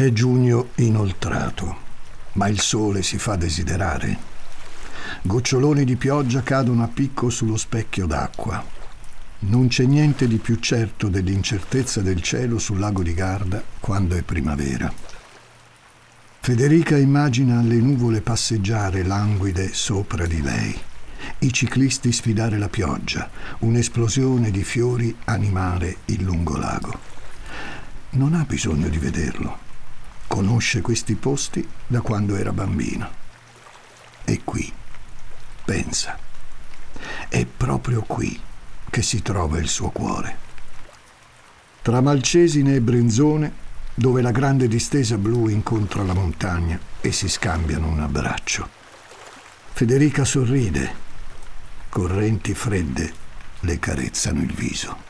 È giugno inoltrato, ma il sole si fa desiderare. Goccioloni di pioggia cadono a picco sullo specchio d'acqua. Non c'è niente di più certo dell'incertezza del cielo sul lago di Garda quando è primavera. Federica immagina le nuvole passeggiare languide sopra di lei, i ciclisti sfidare la pioggia, un'esplosione di fiori animare il lungolago. Non ha bisogno di vederlo Conosce questi posti da quando era bambino. E qui, pensa, è proprio qui che si trova il suo cuore. Tra Malcesine e Brenzone, dove la grande distesa blu incontra la montagna e si scambiano un abbraccio. Federica sorride, correnti fredde le carezzano il viso.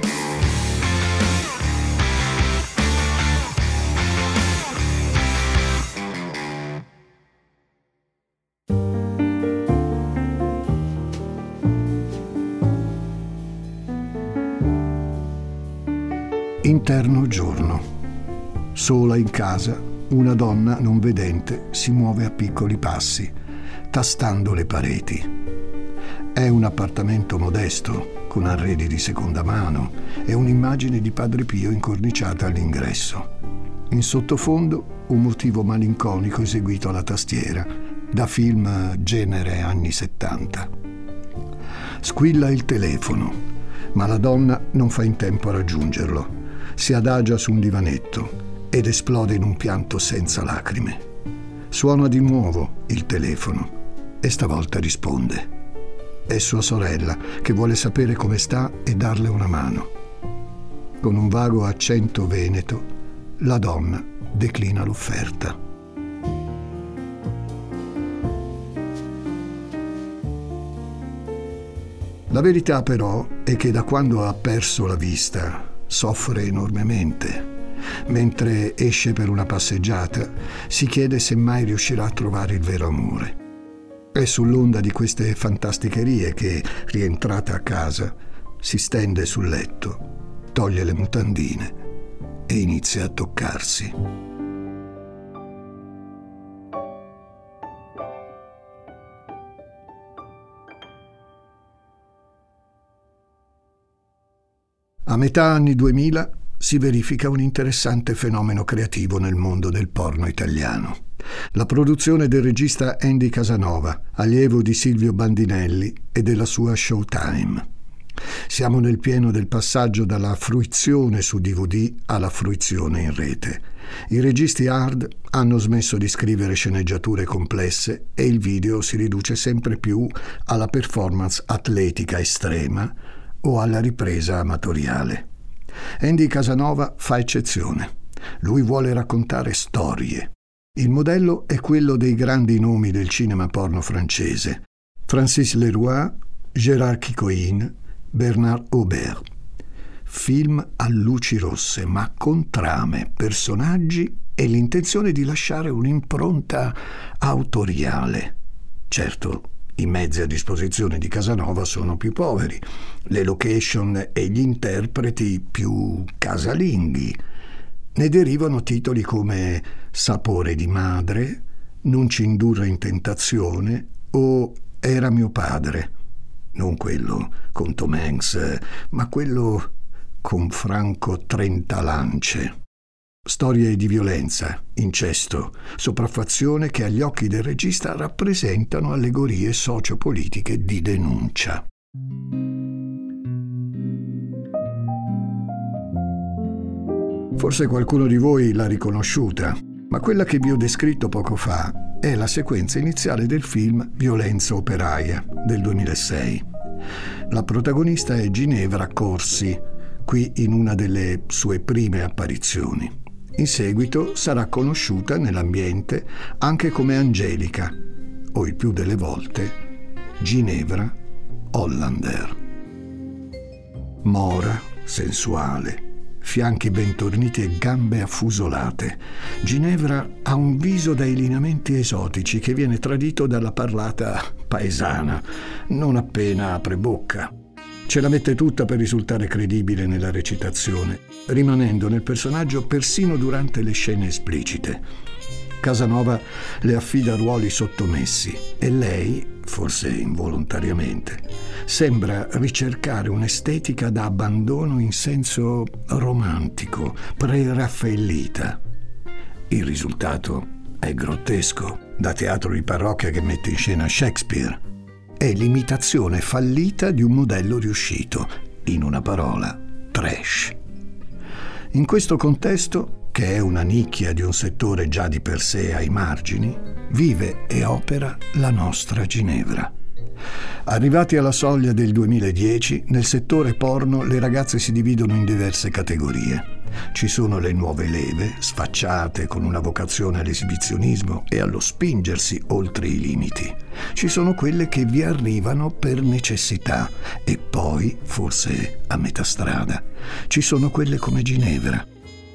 Sola in casa, una donna non vedente si muove a piccoli passi, tastando le pareti. È un appartamento modesto, con arredi di seconda mano e un'immagine di Padre Pio incorniciata all'ingresso. In sottofondo un motivo malinconico eseguito alla tastiera, da film genere anni 70. Squilla il telefono, ma la donna non fa in tempo a raggiungerlo si adagia su un divanetto ed esplode in un pianto senza lacrime. Suona di nuovo il telefono e stavolta risponde. È sua sorella che vuole sapere come sta e darle una mano. Con un vago accento veneto, la donna declina l'offerta. La verità però è che da quando ha perso la vista soffre enormemente. Mentre esce per una passeggiata, si chiede se mai riuscirà a trovare il vero amore. È sull'onda di queste fantasticherie che, rientrata a casa, si stende sul letto, toglie le mutandine e inizia a toccarsi. A metà anni 2000 si verifica un interessante fenomeno creativo nel mondo del porno italiano. La produzione del regista Andy Casanova, allievo di Silvio Bandinelli e della sua Showtime. Siamo nel pieno del passaggio dalla fruizione su DVD alla fruizione in rete. I registi hard hanno smesso di scrivere sceneggiature complesse e il video si riduce sempre più alla performance atletica estrema o alla ripresa amatoriale. Andy Casanova fa eccezione. Lui vuole raccontare storie. Il modello è quello dei grandi nomi del cinema porno francese. Francis Leroy, Gérard Kikoin, Bernard Aubert. Film a luci rosse, ma con trame, personaggi e l'intenzione di lasciare un'impronta autoriale. Certo, i mezzi a disposizione di Casanova sono più poveri, le location e gli interpreti più casalinghi. Ne derivano titoli come Sapore di madre, Non ci indurre in tentazione o Era mio padre. Non quello con Tom Hanks, ma quello con Franco Trentalance. Storie di violenza, incesto, sopraffazione che agli occhi del regista rappresentano allegorie sociopolitiche di denuncia. Forse qualcuno di voi l'ha riconosciuta, ma quella che vi ho descritto poco fa è la sequenza iniziale del film Violenza operaia del 2006. La protagonista è Ginevra Corsi, qui in una delle sue prime apparizioni. In seguito sarà conosciuta nell'ambiente anche come Angelica, o il più delle volte Ginevra Hollander. Mora, sensuale, fianchi ben torniti e gambe affusolate. Ginevra ha un viso dai lineamenti esotici che viene tradito dalla parlata paesana, non appena apre bocca. Ce la mette tutta per risultare credibile nella recitazione, rimanendo nel personaggio persino durante le scene esplicite. Casanova le affida ruoli sottomessi e lei, forse involontariamente, sembra ricercare un'estetica da abbandono in senso romantico, pre-raffaellita. Il risultato è grottesco, da teatro di parrocchia che mette in scena Shakespeare. È l'imitazione fallita di un modello riuscito, in una parola, trash. In questo contesto che è una nicchia di un settore già di per sé ai margini, vive e opera la nostra Ginevra. Arrivati alla soglia del 2010, nel settore porno le ragazze si dividono in diverse categorie. Ci sono le nuove leve, sfacciate con una vocazione all'esibizionismo e allo spingersi oltre i limiti. Ci sono quelle che vi arrivano per necessità e poi, forse a metà strada, ci sono quelle come Ginevra,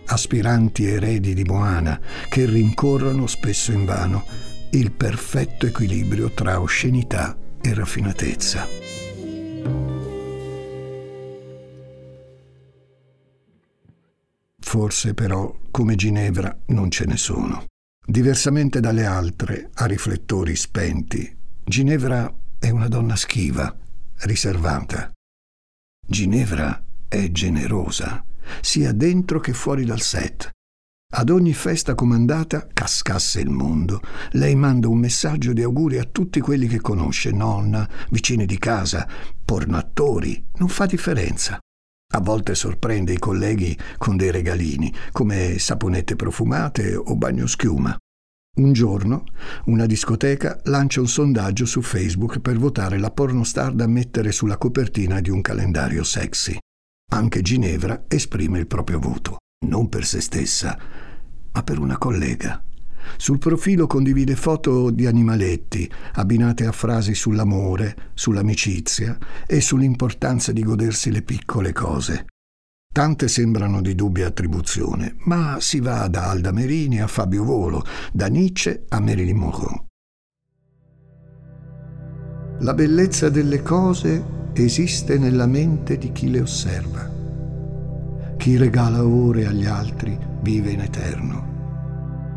aspiranti eredi di Moana che rincorrono spesso invano il perfetto equilibrio tra oscenità e raffinatezza. Forse però, come Ginevra, non ce ne sono. Diversamente dalle altre, a riflettori spenti, Ginevra è una donna schiva, riservata. Ginevra è generosa sia dentro che fuori dal set. Ad ogni festa comandata, cascasse il mondo, lei manda un messaggio di auguri a tutti quelli che conosce, nonna, vicini di casa, pornattori, non fa differenza. A volte sorprende i colleghi con dei regalini, come saponette profumate o bagnoschiuma. Un giorno una discoteca lancia un sondaggio su Facebook per votare la pornostar da mettere sulla copertina di un calendario sexy. Anche Ginevra esprime il proprio voto, non per se stessa, ma per una collega. Sul profilo condivide foto di animaletti, abbinate a frasi sull'amore, sull'amicizia e sull'importanza di godersi le piccole cose. Tante sembrano di dubbia attribuzione, ma si va da Alda Merini a Fabio Volo, da Nietzsche a Marilyn Monroe. La bellezza delle cose esiste nella mente di chi le osserva. Chi regala ore agli altri vive in eterno.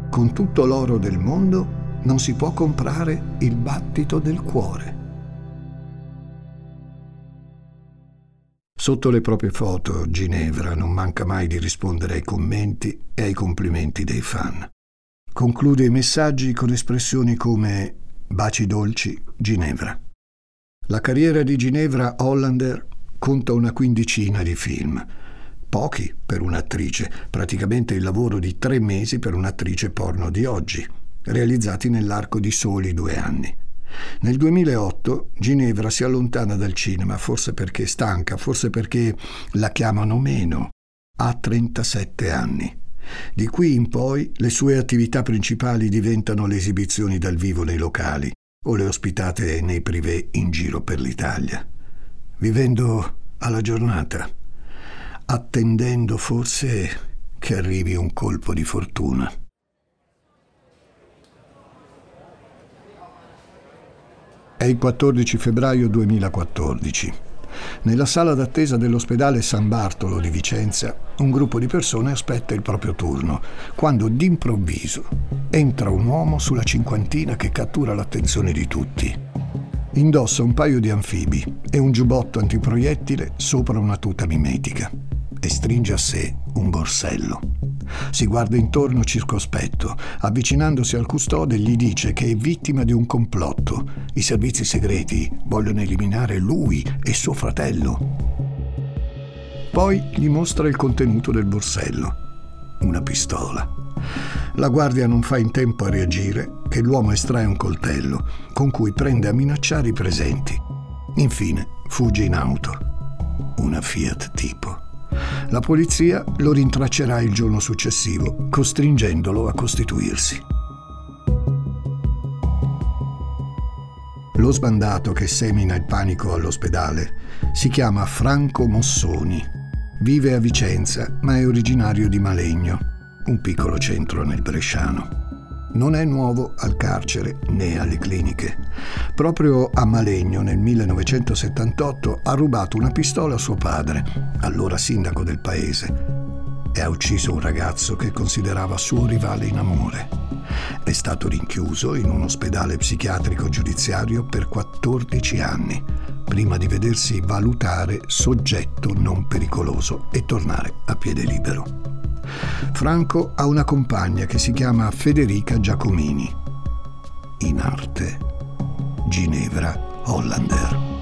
Con tutto l'oro del mondo non si può comprare il battito del cuore. Sotto le proprie foto, Ginevra non manca mai di rispondere ai commenti e ai complimenti dei fan. Conclude i messaggi con espressioni come Baci dolci, Ginevra. La carriera di Ginevra Hollander conta una quindicina di film. Pochi per un'attrice, praticamente il lavoro di tre mesi per un'attrice porno di oggi, realizzati nell'arco di soli due anni. Nel 2008 Ginevra si allontana dal cinema, forse perché è stanca, forse perché la chiamano meno. Ha 37 anni. Di qui in poi le sue attività principali diventano le esibizioni dal vivo nei locali, o le ospitate nei privé in giro per l'Italia, vivendo alla giornata, attendendo forse che arrivi un colpo di fortuna. È il 14 febbraio 2014. Nella sala d'attesa dell'ospedale San Bartolo di Vicenza, un gruppo di persone aspetta il proprio turno, quando d'improvviso entra un uomo sulla cinquantina che cattura l'attenzione di tutti. Indossa un paio di anfibi e un giubbotto antiproiettile sopra una tuta mimetica e stringe a sé un borsello. Si guarda intorno circospetto, avvicinandosi al custode gli dice che è vittima di un complotto. I servizi segreti vogliono eliminare lui e suo fratello. Poi gli mostra il contenuto del borsello. Una pistola. La guardia non fa in tempo a reagire che l'uomo estrae un coltello con cui prende a minacciare i presenti. Infine fugge in auto. Una Fiat tipo. La polizia lo rintraccerà il giorno successivo, costringendolo a costituirsi. Lo sbandato che semina il panico all'ospedale si chiama Franco Mossoni. Vive a Vicenza, ma è originario di Malegno, un piccolo centro nel Bresciano. Non è nuovo al carcere né alle cliniche. Proprio a Malegno nel 1978 ha rubato una pistola a suo padre, allora sindaco del paese, e ha ucciso un ragazzo che considerava suo rivale in amore. È stato rinchiuso in un ospedale psichiatrico giudiziario per 14 anni, prima di vedersi valutare soggetto non pericoloso e tornare a piede libero. Franco ha una compagna che si chiama Federica Giacomini. In arte, Ginevra Hollander.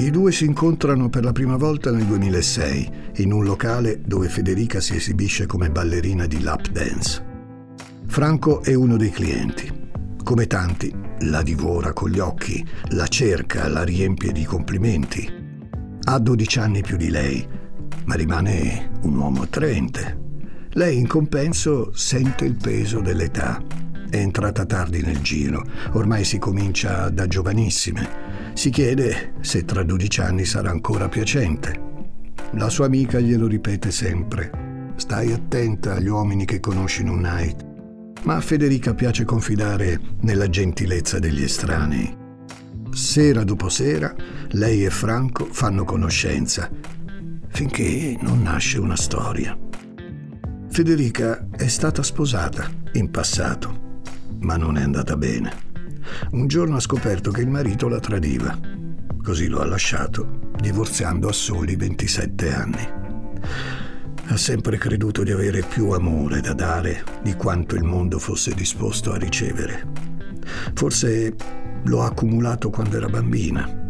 I due si incontrano per la prima volta nel 2006 in un locale dove Federica si esibisce come ballerina di lap dance. Franco è uno dei clienti. Come tanti, la divora con gli occhi, la cerca, la riempie di complimenti. Ha 12 anni più di lei, ma rimane un uomo attraente. Lei in compenso sente il peso dell'età. È entrata tardi nel giro, ormai si comincia da giovanissime si chiede se tra 12 anni sarà ancora piacente. La sua amica glielo ripete sempre. Stai attenta agli uomini che conosci in un night. Ma a Federica piace confidare nella gentilezza degli estranei. Sera dopo sera, lei e Franco fanno conoscenza, finché non nasce una storia. Federica è stata sposata in passato, ma non è andata bene. Un giorno ha scoperto che il marito la tradiva. Così lo ha lasciato, divorziando a soli 27 anni. Ha sempre creduto di avere più amore da dare di quanto il mondo fosse disposto a ricevere. Forse lo ha accumulato quando era bambina.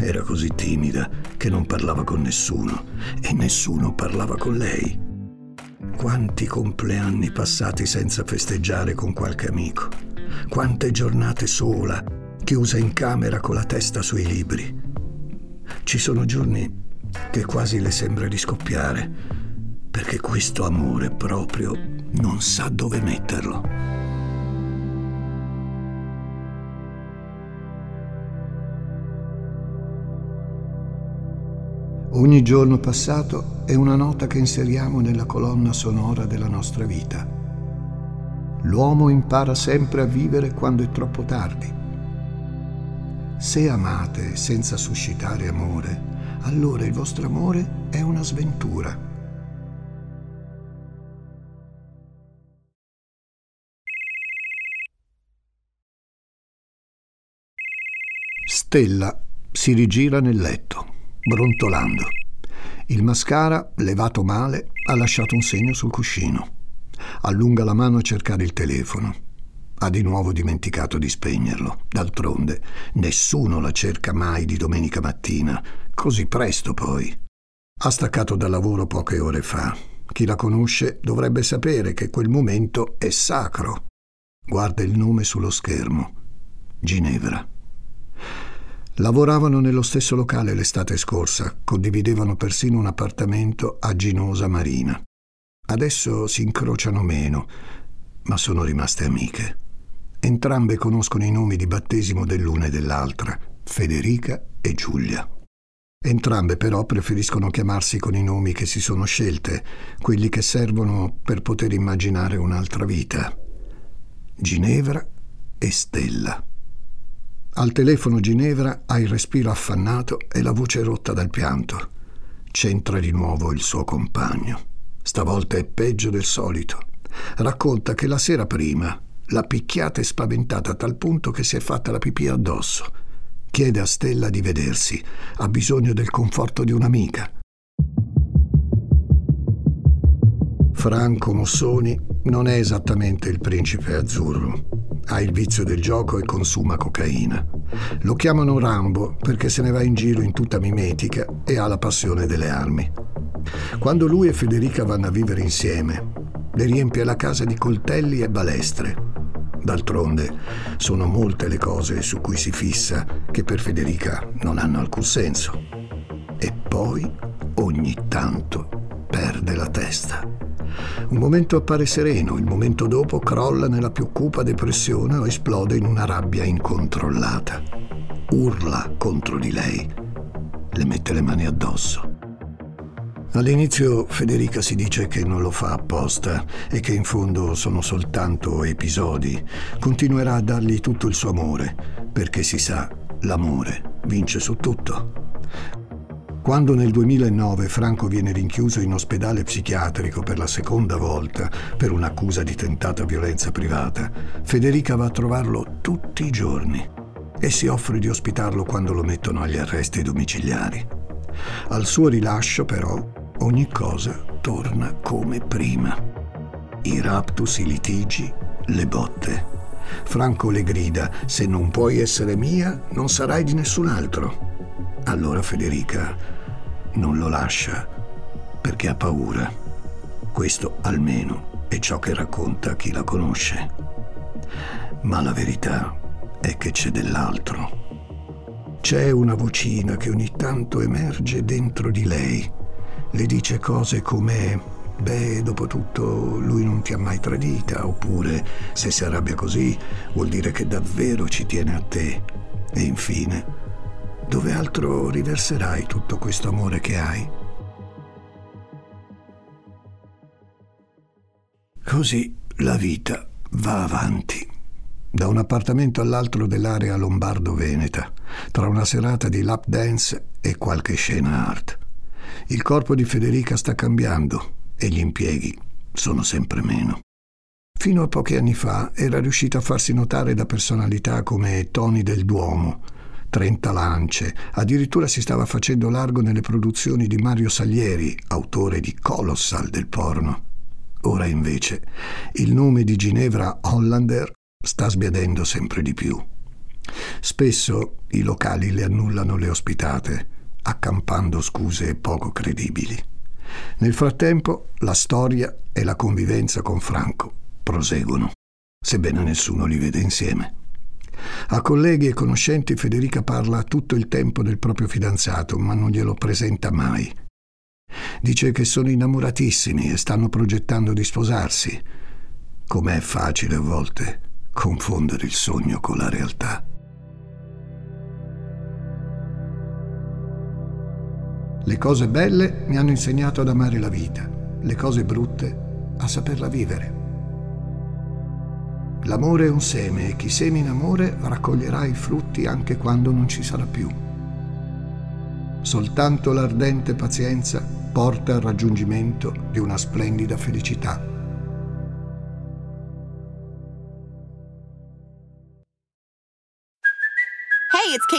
Era così timida che non parlava con nessuno e nessuno parlava con lei. Quanti compleanni passati senza festeggiare con qualche amico. Quante giornate sola, chiusa in camera con la testa sui libri. Ci sono giorni che quasi le sembra di scoppiare, perché questo amore proprio non sa dove metterlo. Ogni giorno passato è una nota che inseriamo nella colonna sonora della nostra vita L'uomo impara sempre a vivere quando è troppo tardi. Se amate senza suscitare amore, allora il vostro amore è una sventura. Stella si rigira nel letto, brontolando. Il mascara, levato male, ha lasciato un segno sul cuscino allunga la mano a cercare il telefono. Ha di nuovo dimenticato di spegnerlo. D'altronde, nessuno la cerca mai di domenica mattina, così presto poi. Ha staccato dal lavoro poche ore fa. Chi la conosce dovrebbe sapere che quel momento è sacro. Guarda il nome sullo schermo. Ginevra. Lavoravano nello stesso locale l'estate scorsa, condividevano persino un appartamento a Ginosa Marina. Adesso si incrociano meno, ma sono rimaste amiche. Entrambe conoscono i nomi di battesimo dell'una e dell'altra, Federica e Giulia. Entrambe però preferiscono chiamarsi con i nomi che si sono scelte, quelli che servono per poter immaginare un'altra vita. Ginevra e Stella. Al telefono Ginevra ha il respiro affannato e la voce rotta dal pianto. C'entra di nuovo il suo compagno. Stavolta è peggio del solito. Racconta che la sera prima l'ha picchiata e spaventata a tal punto che si è fatta la pipì addosso. Chiede a Stella di vedersi. Ha bisogno del conforto di un'amica. Franco Mossoni non è esattamente il principe azzurro. Ha il vizio del gioco e consuma cocaina. Lo chiamano Rambo perché se ne va in giro in tutta mimetica e ha la passione delle armi. Quando lui e Federica vanno a vivere insieme, le riempie la casa di coltelli e balestre. D'altronde sono molte le cose su cui si fissa che per Federica non hanno alcun senso. E poi ogni tanto perde la testa. Un momento appare sereno, il momento dopo crolla nella più cupa depressione o esplode in una rabbia incontrollata. Urla contro di lei, le mette le mani addosso. All'inizio Federica si dice che non lo fa apposta e che in fondo sono soltanto episodi. Continuerà a dargli tutto il suo amore, perché si sa, l'amore vince su tutto. Quando nel 2009 Franco viene rinchiuso in ospedale psichiatrico per la seconda volta per un'accusa di tentata violenza privata, Federica va a trovarlo tutti i giorni e si offre di ospitarlo quando lo mettono agli arresti domiciliari. Al suo rilascio, però, ogni cosa torna come prima. I raptus, i litigi, le botte. Franco le grida, se non puoi essere mia, non sarai di nessun altro. Allora Federica non lo lascia perché ha paura. Questo almeno è ciò che racconta chi la conosce. Ma la verità è che c'è dell'altro. C'è una vocina che ogni tanto emerge dentro di lei le dice cose come beh, dopo tutto lui non ti ha mai tradita, oppure se si arrabbia così vuol dire che davvero ci tiene a te. E infine, dove altro riverserai tutto questo amore che hai? Così la vita va avanti. Da un appartamento all'altro dell'area lombardo-veneta, tra una serata di lap dance e qualche scena art. Il corpo di Federica sta cambiando e gli impieghi sono sempre meno. Fino a pochi anni fa era riuscita a farsi notare da personalità come Tony del Duomo, 30 lance, addirittura si stava facendo largo nelle produzioni di Mario Salieri, autore di Colossal del porno. Ora invece il nome di Ginevra Hollander sta sbiadendo sempre di più. Spesso i locali le annullano le ospitate accampando scuse poco credibili. Nel frattempo la storia e la convivenza con Franco proseguono, sebbene nessuno li vede insieme. A colleghi e conoscenti Federica parla tutto il tempo del proprio fidanzato, ma non glielo presenta mai. Dice che sono innamoratissimi e stanno progettando di sposarsi. Com'è facile a volte confondere il sogno con la realtà. Le cose belle mi hanno insegnato ad amare la vita, le cose brutte a saperla vivere. L'amore è un seme e chi semina amore raccoglierà i frutti anche quando non ci sarà più. Soltanto l'ardente pazienza porta al raggiungimento di una splendida felicità.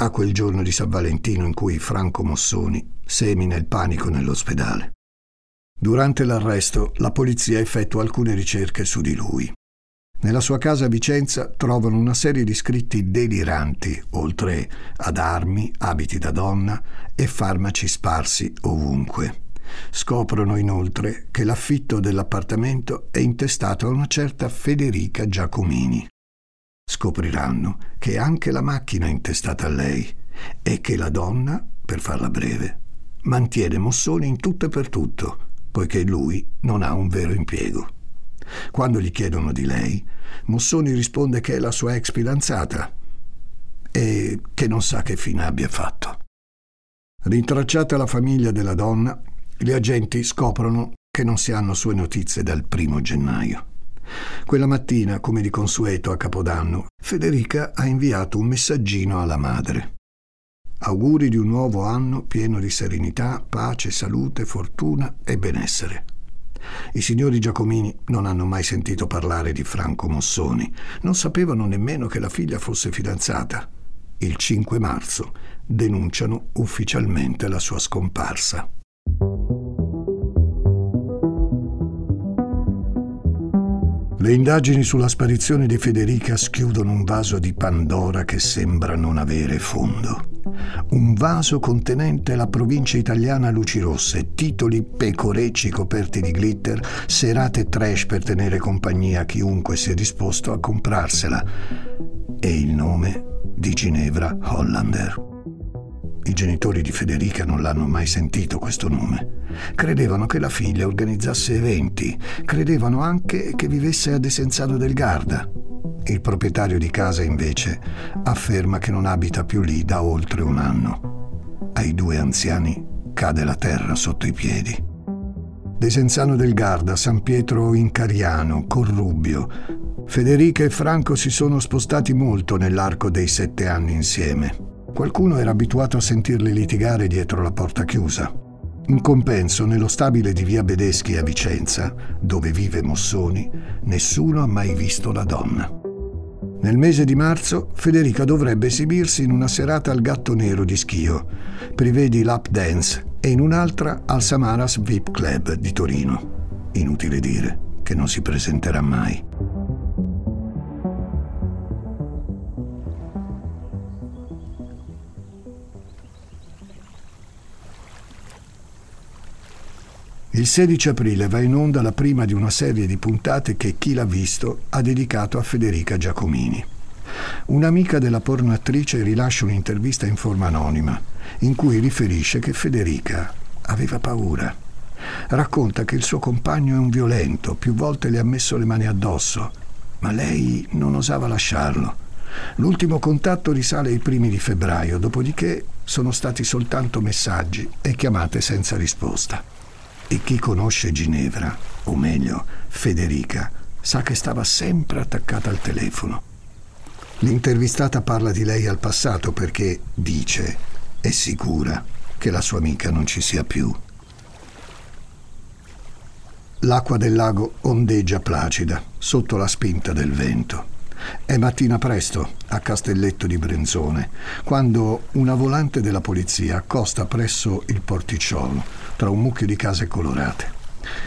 a quel giorno di San Valentino in cui Franco Mossoni semina il panico nell'ospedale. Durante l'arresto la polizia effettua alcune ricerche su di lui. Nella sua casa a Vicenza trovano una serie di scritti deliranti, oltre ad armi, abiti da donna e farmaci sparsi ovunque. Scoprono inoltre che l'affitto dell'appartamento è intestato a una certa Federica Giacomini scopriranno che anche la macchina è intestata a lei e che la donna, per farla breve, mantiene Mossoni in tutto e per tutto, poiché lui non ha un vero impiego. Quando gli chiedono di lei, Mossoni risponde che è la sua ex fidanzata e che non sa che fine abbia fatto. Rintracciata la famiglia della donna, gli agenti scoprono che non si hanno sue notizie dal primo gennaio. Quella mattina, come di consueto a Capodanno, Federica ha inviato un messaggino alla madre. Auguri di un nuovo anno pieno di serenità, pace, salute, fortuna e benessere. I signori Giacomini non hanno mai sentito parlare di Franco Mossoni, non sapevano nemmeno che la figlia fosse fidanzata. Il 5 marzo denunciano ufficialmente la sua scomparsa. Le indagini sulla sparizione di Federica schiudono un vaso di Pandora che sembra non avere fondo. Un vaso contenente la provincia italiana luci rosse, titoli pecorecci coperti di glitter, serate trash per tenere compagnia a chiunque sia disposto a comprarsela. E il nome di Ginevra Hollander. I genitori di Federica non l'hanno mai sentito questo nome. Credevano che la figlia organizzasse eventi, credevano anche che vivesse a Desenzano del Garda. Il proprietario di casa invece afferma che non abita più lì da oltre un anno. Ai due anziani cade la terra sotto i piedi. Desenzano del Garda, San Pietro in Cariano, Corrubio. Federica e Franco si sono spostati molto nell'arco dei sette anni insieme. Qualcuno era abituato a sentirli litigare dietro la porta chiusa. In compenso, nello stabile di via Bedeschi a Vicenza, dove vive Mossoni, nessuno ha mai visto la donna. Nel mese di marzo Federica dovrebbe esibirsi in una serata al Gatto Nero di Schio, Privedi Lap Dance e in un'altra al Samaras VIP Club di Torino. Inutile dire che non si presenterà mai. Il 16 aprile va in onda la prima di una serie di puntate che chi l'ha visto ha dedicato a Federica Giacomini. Un'amica della pornoattrice rilascia un'intervista in forma anonima in cui riferisce che Federica aveva paura. Racconta che il suo compagno è un violento, più volte le ha messo le mani addosso, ma lei non osava lasciarlo. L'ultimo contatto risale ai primi di febbraio, dopodiché sono stati soltanto messaggi e chiamate senza risposta. E chi conosce Ginevra, o meglio Federica, sa che stava sempre attaccata al telefono. L'intervistata parla di lei al passato perché dice, è sicura che la sua amica non ci sia più. L'acqua del lago ondeggia placida sotto la spinta del vento. È mattina presto a Castelletto di Brenzone, quando una volante della polizia accosta presso il porticciolo tra un mucchio di case colorate.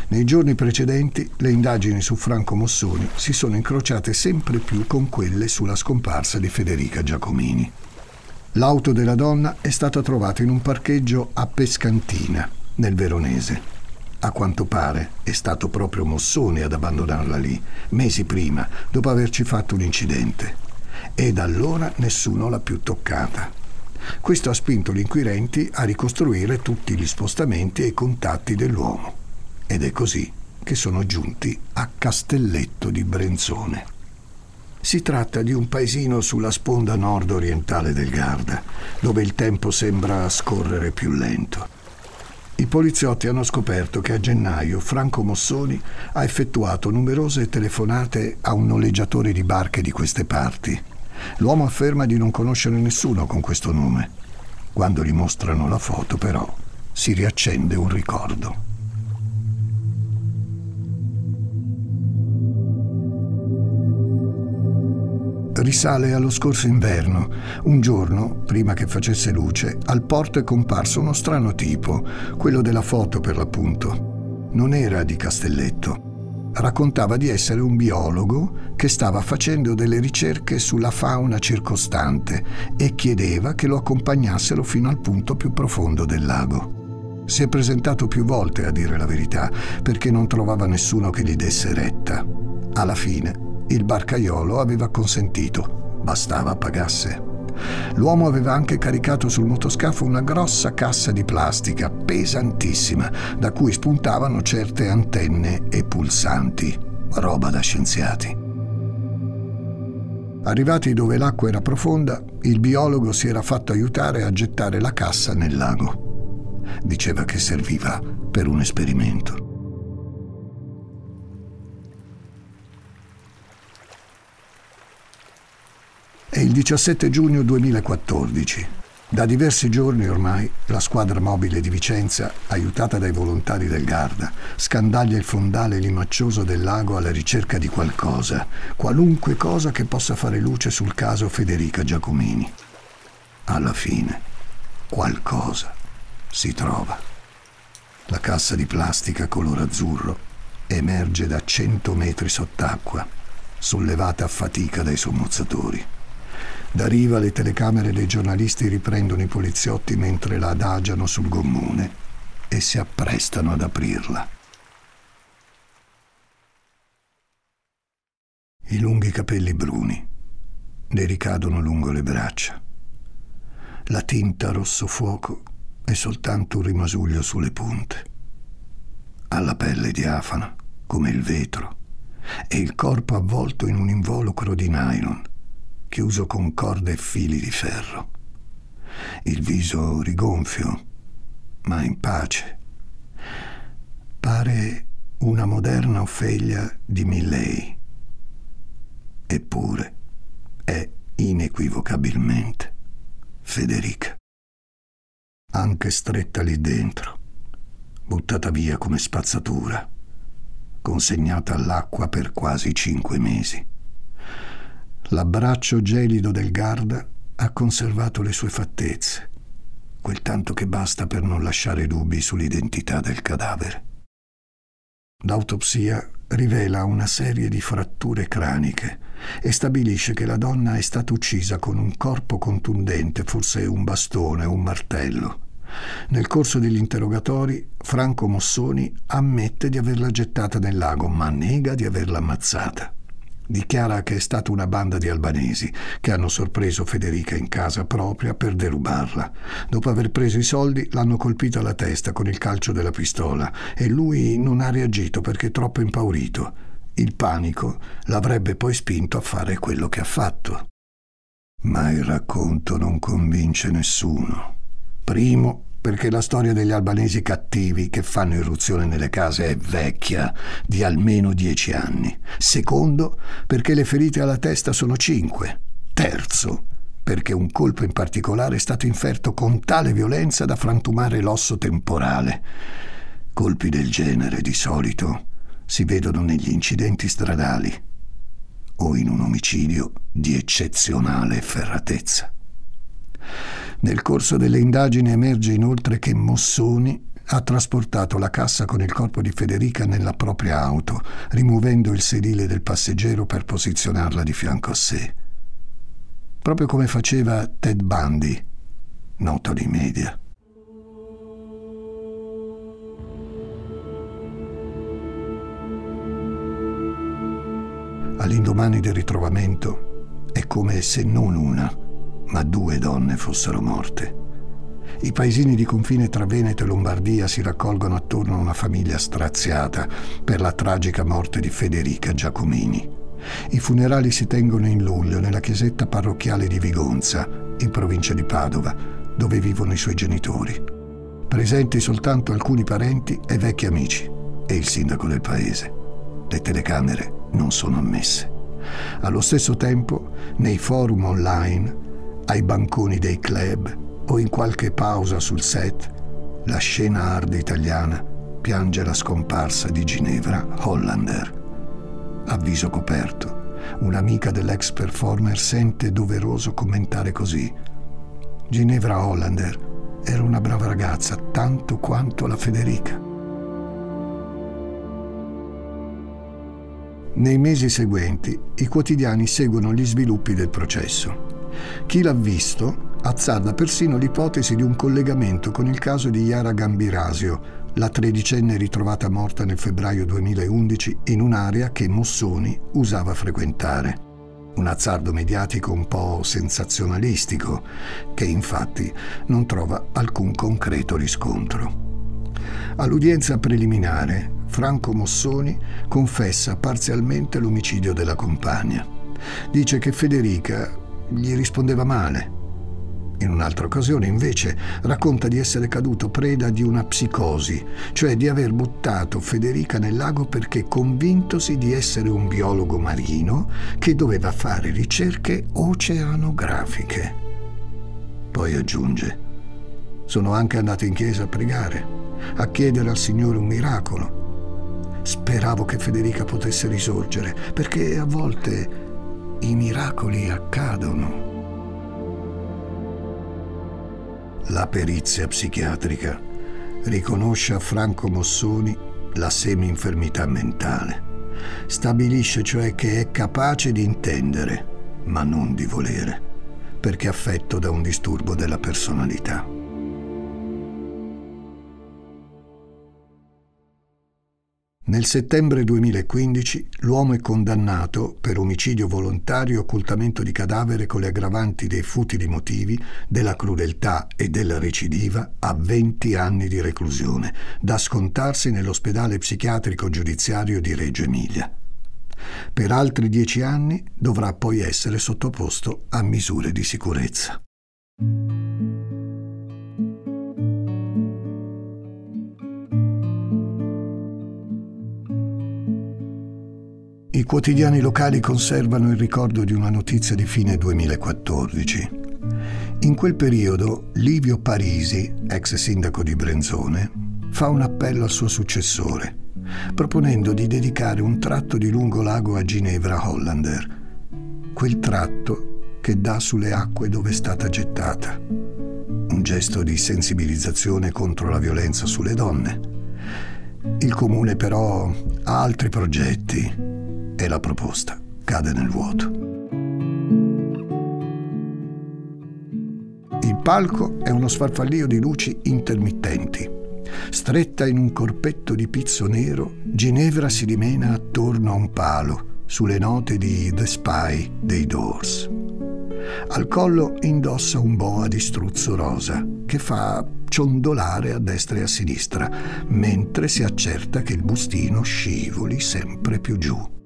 Nei giorni precedenti le indagini su Franco Mossoni si sono incrociate sempre più con quelle sulla scomparsa di Federica Giacomini. L'auto della donna è stata trovata in un parcheggio a Pescantina, nel Veronese. A quanto pare è stato proprio Mossoni ad abbandonarla lì, mesi prima, dopo averci fatto un incidente. E da allora nessuno l'ha più toccata. Questo ha spinto gli inquirenti a ricostruire tutti gli spostamenti e i contatti dell'uomo. Ed è così che sono giunti a Castelletto di Brenzone. Si tratta di un paesino sulla sponda nord-orientale del Garda, dove il tempo sembra scorrere più lento. I poliziotti hanno scoperto che a gennaio Franco Mossoni ha effettuato numerose telefonate a un noleggiatore di barche di queste parti L'uomo afferma di non conoscere nessuno con questo nome. Quando gli mostrano la foto, però, si riaccende un ricordo. risale allo scorso inverno. Un giorno, prima che facesse luce, al porto è comparso uno strano tipo, quello della foto per l'appunto. Non era di Castelletto raccontava di essere un biologo che stava facendo delle ricerche sulla fauna circostante e chiedeva che lo accompagnassero fino al punto più profondo del lago. Si è presentato più volte a dire la verità perché non trovava nessuno che gli desse retta. Alla fine il barcaiolo aveva consentito, bastava pagasse. L'uomo aveva anche caricato sul motoscafo una grossa cassa di plastica, pesantissima, da cui spuntavano certe antenne e pulsanti. Roba da scienziati. Arrivati dove l'acqua era profonda, il biologo si era fatto aiutare a gettare la cassa nel lago. Diceva che serviva per un esperimento. È il 17 giugno 2014. Da diversi giorni ormai la squadra mobile di Vicenza, aiutata dai volontari del Garda, scandaglia il fondale limaccioso del lago alla ricerca di qualcosa, qualunque cosa che possa fare luce sul caso Federica Giacomini. Alla fine, qualcosa si trova. La cassa di plastica color azzurro emerge da 100 metri sott'acqua, sollevata a fatica dai sommozzatori. Da riva le telecamere dei giornalisti riprendono i poliziotti mentre la adagiano sul gommone e si apprestano ad aprirla. I lunghi capelli bruni le ricadono lungo le braccia. La tinta rosso fuoco è soltanto un rimasuglio sulle punte. Ha la pelle diafana, come il vetro, e il corpo avvolto in un involucro di nylon chiuso con corde e fili di ferro. Il viso rigonfio, ma in pace. Pare una moderna Ofelia di Millei. Eppure è inequivocabilmente Federica. Anche stretta lì dentro, buttata via come spazzatura, consegnata all'acqua per quasi cinque mesi. L'abbraccio gelido del Garda ha conservato le sue fattezze, quel tanto che basta per non lasciare dubbi sull'identità del cadavere. L'autopsia rivela una serie di fratture craniche e stabilisce che la donna è stata uccisa con un corpo contundente, forse un bastone o un martello. Nel corso degli interrogatori, Franco Mossoni ammette di averla gettata nel lago, ma nega di averla ammazzata dichiara che è stata una banda di albanesi che hanno sorpreso Federica in casa propria per derubarla. Dopo aver preso i soldi l'hanno colpito alla testa con il calcio della pistola e lui non ha reagito perché troppo impaurito. Il panico l'avrebbe poi spinto a fare quello che ha fatto. Ma il racconto non convince nessuno. Primo, perché la storia degli albanesi cattivi che fanno irruzione nelle case è vecchia, di almeno dieci anni. Secondo, perché le ferite alla testa sono cinque. Terzo, perché un colpo in particolare è stato inferto con tale violenza da frantumare l'osso temporale. Colpi del genere, di solito, si vedono negli incidenti stradali o in un omicidio di eccezionale efferratezza. Nel corso delle indagini emerge inoltre che Mossoni ha trasportato la cassa con il corpo di Federica nella propria auto, rimuovendo il sedile del passeggero per posizionarla di fianco a sé. Proprio come faceva Ted Bundy, noto nei media. All'indomani del ritrovamento è come se non una, ma due donne fossero morte. I paesini di confine tra Veneto e Lombardia si raccolgono attorno a una famiglia straziata per la tragica morte di Federica Giacomini. I funerali si tengono in luglio nella chiesetta parrocchiale di Vigonza, in provincia di Padova, dove vivono i suoi genitori. Presenti soltanto alcuni parenti e vecchi amici e il sindaco del paese. Le telecamere non sono ammesse. Allo stesso tempo, nei forum online ai banconi dei club o in qualche pausa sul set, la scena hard italiana piange la scomparsa di Ginevra Hollander. A viso coperto, un'amica dell'ex performer sente doveroso commentare così. Ginevra Hollander era una brava ragazza, tanto quanto la Federica. Nei mesi seguenti i quotidiani seguono gli sviluppi del processo. Chi l'ha visto azzarda persino l'ipotesi di un collegamento con il caso di Yara Gambirasio, la tredicenne ritrovata morta nel febbraio 2011 in un'area che Mossoni usava frequentare. Un azzardo mediatico un po' sensazionalistico, che infatti non trova alcun concreto riscontro. All'udienza preliminare, Franco Mossoni confessa parzialmente l'omicidio della compagna. Dice che Federica gli rispondeva male. In un'altra occasione, invece, racconta di essere caduto preda di una psicosi, cioè di aver buttato Federica nel lago perché convintosi di essere un biologo marino che doveva fare ricerche oceanografiche. Poi aggiunge, sono anche andato in chiesa a pregare, a chiedere al Signore un miracolo. Speravo che Federica potesse risorgere, perché a volte i miracoli accadono. La perizia psichiatrica riconosce a Franco Mossoni la semi-infermità mentale. Stabilisce cioè che è capace di intendere, ma non di volere, perché affetto da un disturbo della personalità. Nel settembre 2015 l'uomo è condannato per omicidio volontario e occultamento di cadavere con le aggravanti dei futili motivi, della crudeltà e della recidiva a 20 anni di reclusione, da scontarsi nell'ospedale psichiatrico giudiziario di Reggio Emilia. Per altri dieci anni dovrà poi essere sottoposto a misure di sicurezza. I quotidiani locali conservano il ricordo di una notizia di fine 2014. In quel periodo Livio Parisi, ex sindaco di Brenzone, fa un appello al suo successore, proponendo di dedicare un tratto di lungo lago a Ginevra Hollander, quel tratto che dà sulle acque dove è stata gettata. Un gesto di sensibilizzazione contro la violenza sulle donne. Il comune però ha altri progetti e la proposta cade nel vuoto. Il palco è uno sfarfallio di luci intermittenti. Stretta in un corpetto di pizzo nero, Ginevra si dimena attorno a un palo, sulle note di The Spy dei Doors. Al collo indossa un boa di struzzo rosa che fa ciondolare a destra e a sinistra, mentre si accerta che il bustino scivoli sempre più giù.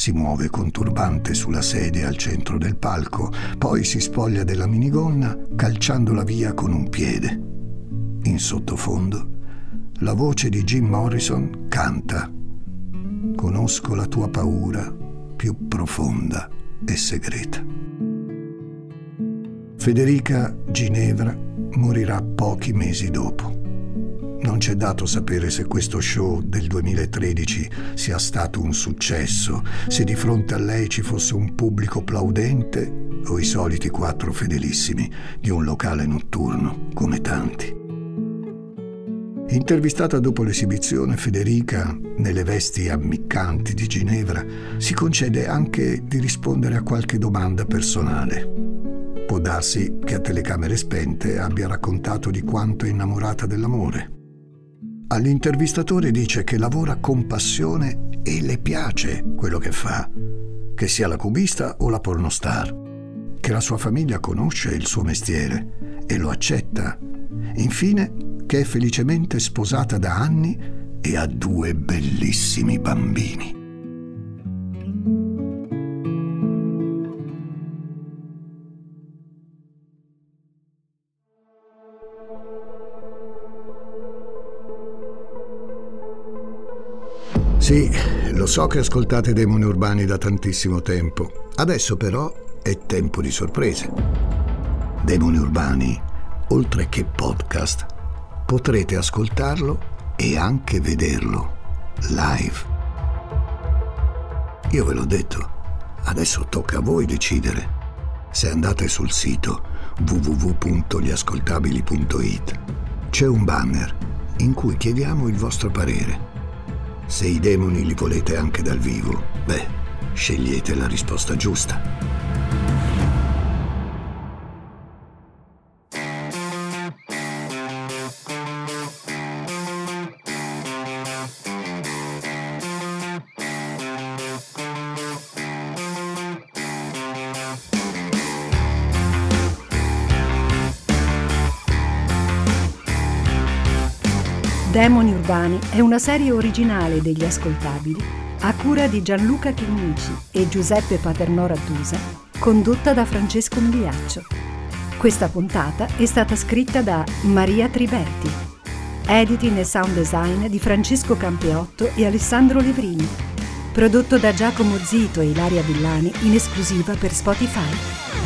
Si muove con turbante sulla sedia al centro del palco, poi si spoglia della minigonna calciandola via con un piede. In sottofondo, la voce di Jim Morrison canta Conosco la tua paura più profonda e segreta. Federica Ginevra morirà pochi mesi dopo. Non c'è dato sapere se questo show del 2013 sia stato un successo, se di fronte a lei ci fosse un pubblico plaudente o i soliti quattro fedelissimi di un locale notturno, come tanti. Intervistata dopo l'esibizione, Federica, nelle vesti ammiccanti di Ginevra, si concede anche di rispondere a qualche domanda personale. Può darsi che a telecamere spente abbia raccontato di quanto è innamorata dell'amore All'intervistatore dice che lavora con passione e le piace quello che fa, che sia la cubista o la pornostar, che la sua famiglia conosce il suo mestiere e lo accetta. Infine, che è felicemente sposata da anni e ha due bellissimi bambini. Sì, lo so che ascoltate Demoni Urbani da tantissimo tempo. Adesso però è tempo di sorprese. Demoni Urbani, oltre che podcast, potrete ascoltarlo e anche vederlo live. Io ve l'ho detto, adesso tocca a voi decidere. Se andate sul sito www.gliascoltabili.it c'è un banner in cui chiediamo il vostro parere se i demoni li volete anche dal vivo, beh, scegliete la risposta giusta. Urbani è una serie originale degli ascoltabili a cura di Gianluca Chinnici e Giuseppe Paternò Rattusa, condotta da Francesco Migliaccio. Questa puntata è stata scritta da Maria Triberti. Editing e sound design di Francesco Campeotto e Alessandro Levrini. Prodotto da Giacomo Zito e Ilaria Villani in esclusiva per Spotify.